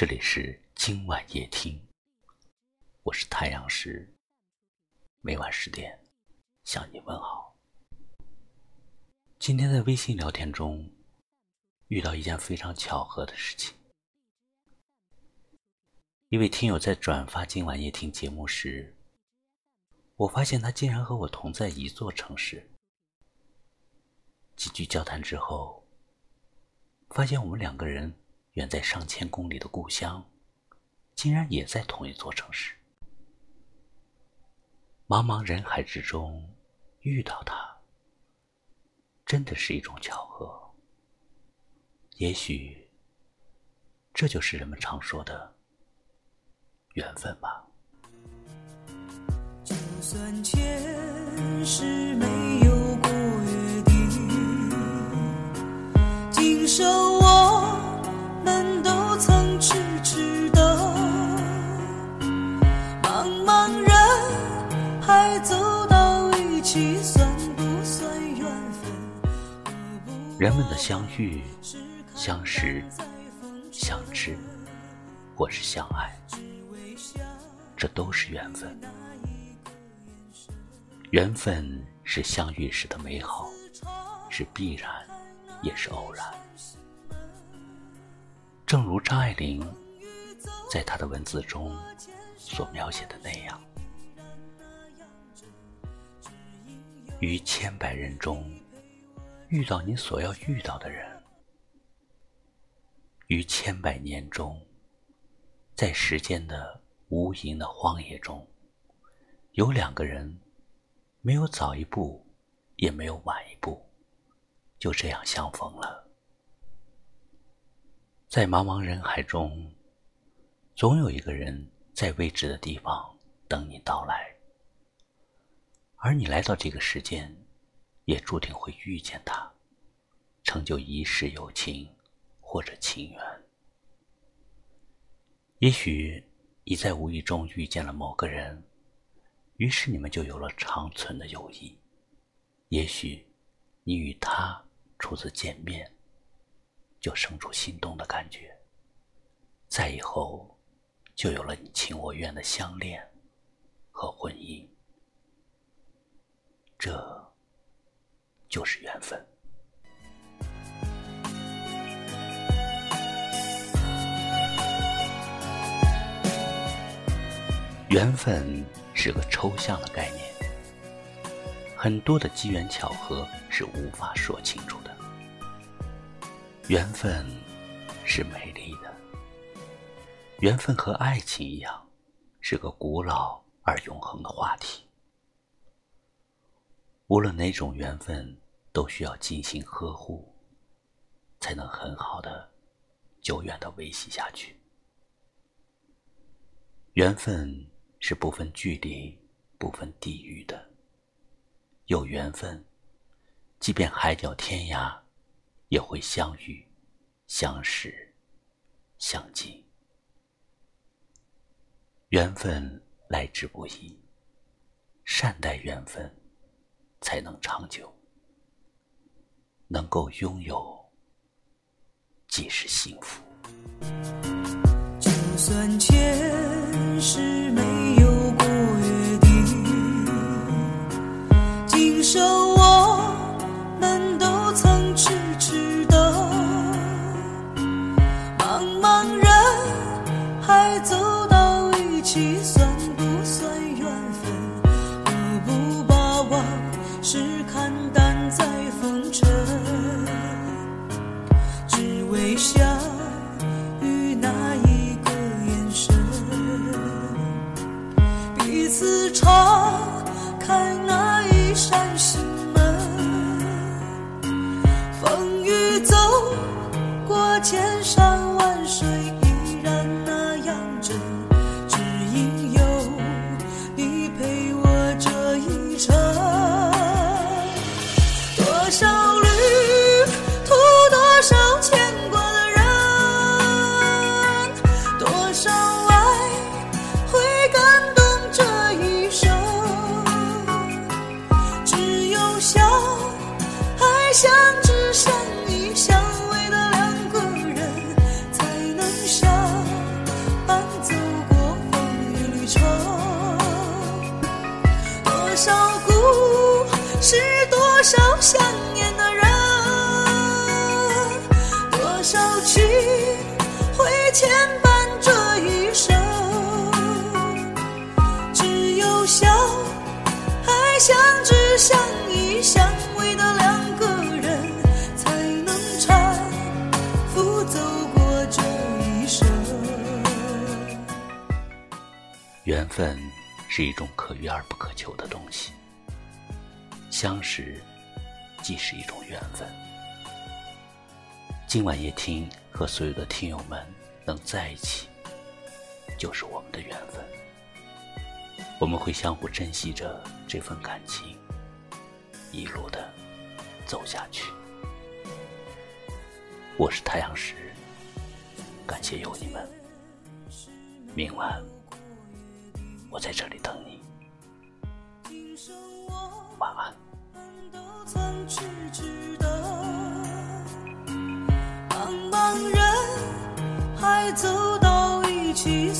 这里是今晚夜听，我是太阳石，每晚十点向你问好。今天在微信聊天中遇到一件非常巧合的事情，一位听友在转发今晚夜听节目时，我发现他竟然和我同在一座城市。几句交谈之后，发现我们两个人远在上千公里的故乡，竟然也在同一座城市。茫茫人海之中遇到他，真的是一种巧合。也许，这就是人们常说的缘分吧。就算前世没人们的相遇、相识、相知，或是相爱，这都是缘分。缘分是相遇时的美好，是必然，也是偶然。正如张爱玲在她的文字中所描写的那样，于千百人中遇到你所要遇到的人，于千百年中，在时间的无垠的荒野中，有两个人没有早一步，也没有晚一步，就这样相逢了。在茫茫人海中，总有一个人在未知的地方等你到来，而你来到这个世间，也注定会遇见他，成就一世友情或者情缘。也许你在无意中遇见了某个人，于是你们就有了长存的友谊；也许你与他初次见面。就生出心动的感觉，再以后，就有了你情我愿的相恋和婚姻，这就是缘分。缘分是个抽象的概念，很多的机缘巧合是无法说清楚的。缘分是美丽的，缘分和爱情一样，是个古老而永恒的话题。无论哪种缘分，都需要精心呵护，才能很好的、久远的维系下去。缘分是不分距离、不分地域的，有缘分，即便海角天涯。也会相遇、相识、相敬，缘分来之不易，善待缘分，才能长久。能够拥有，即是幸福。times 是多少想念的人多少情会牵绊这一生只有相爱相知相依相偎的两个人。才能搀扶走过这一生。缘分是一种可遇而不可求的东西。相识既是一种缘分。今晚夜听和所有的听友们能在一起，就是我们的缘分。我们会相互珍惜着这份感情，一路的走下去。我是太阳石，感谢有你们。明晚我在这里等你，我们。都曾去值得，茫茫人海走到一起，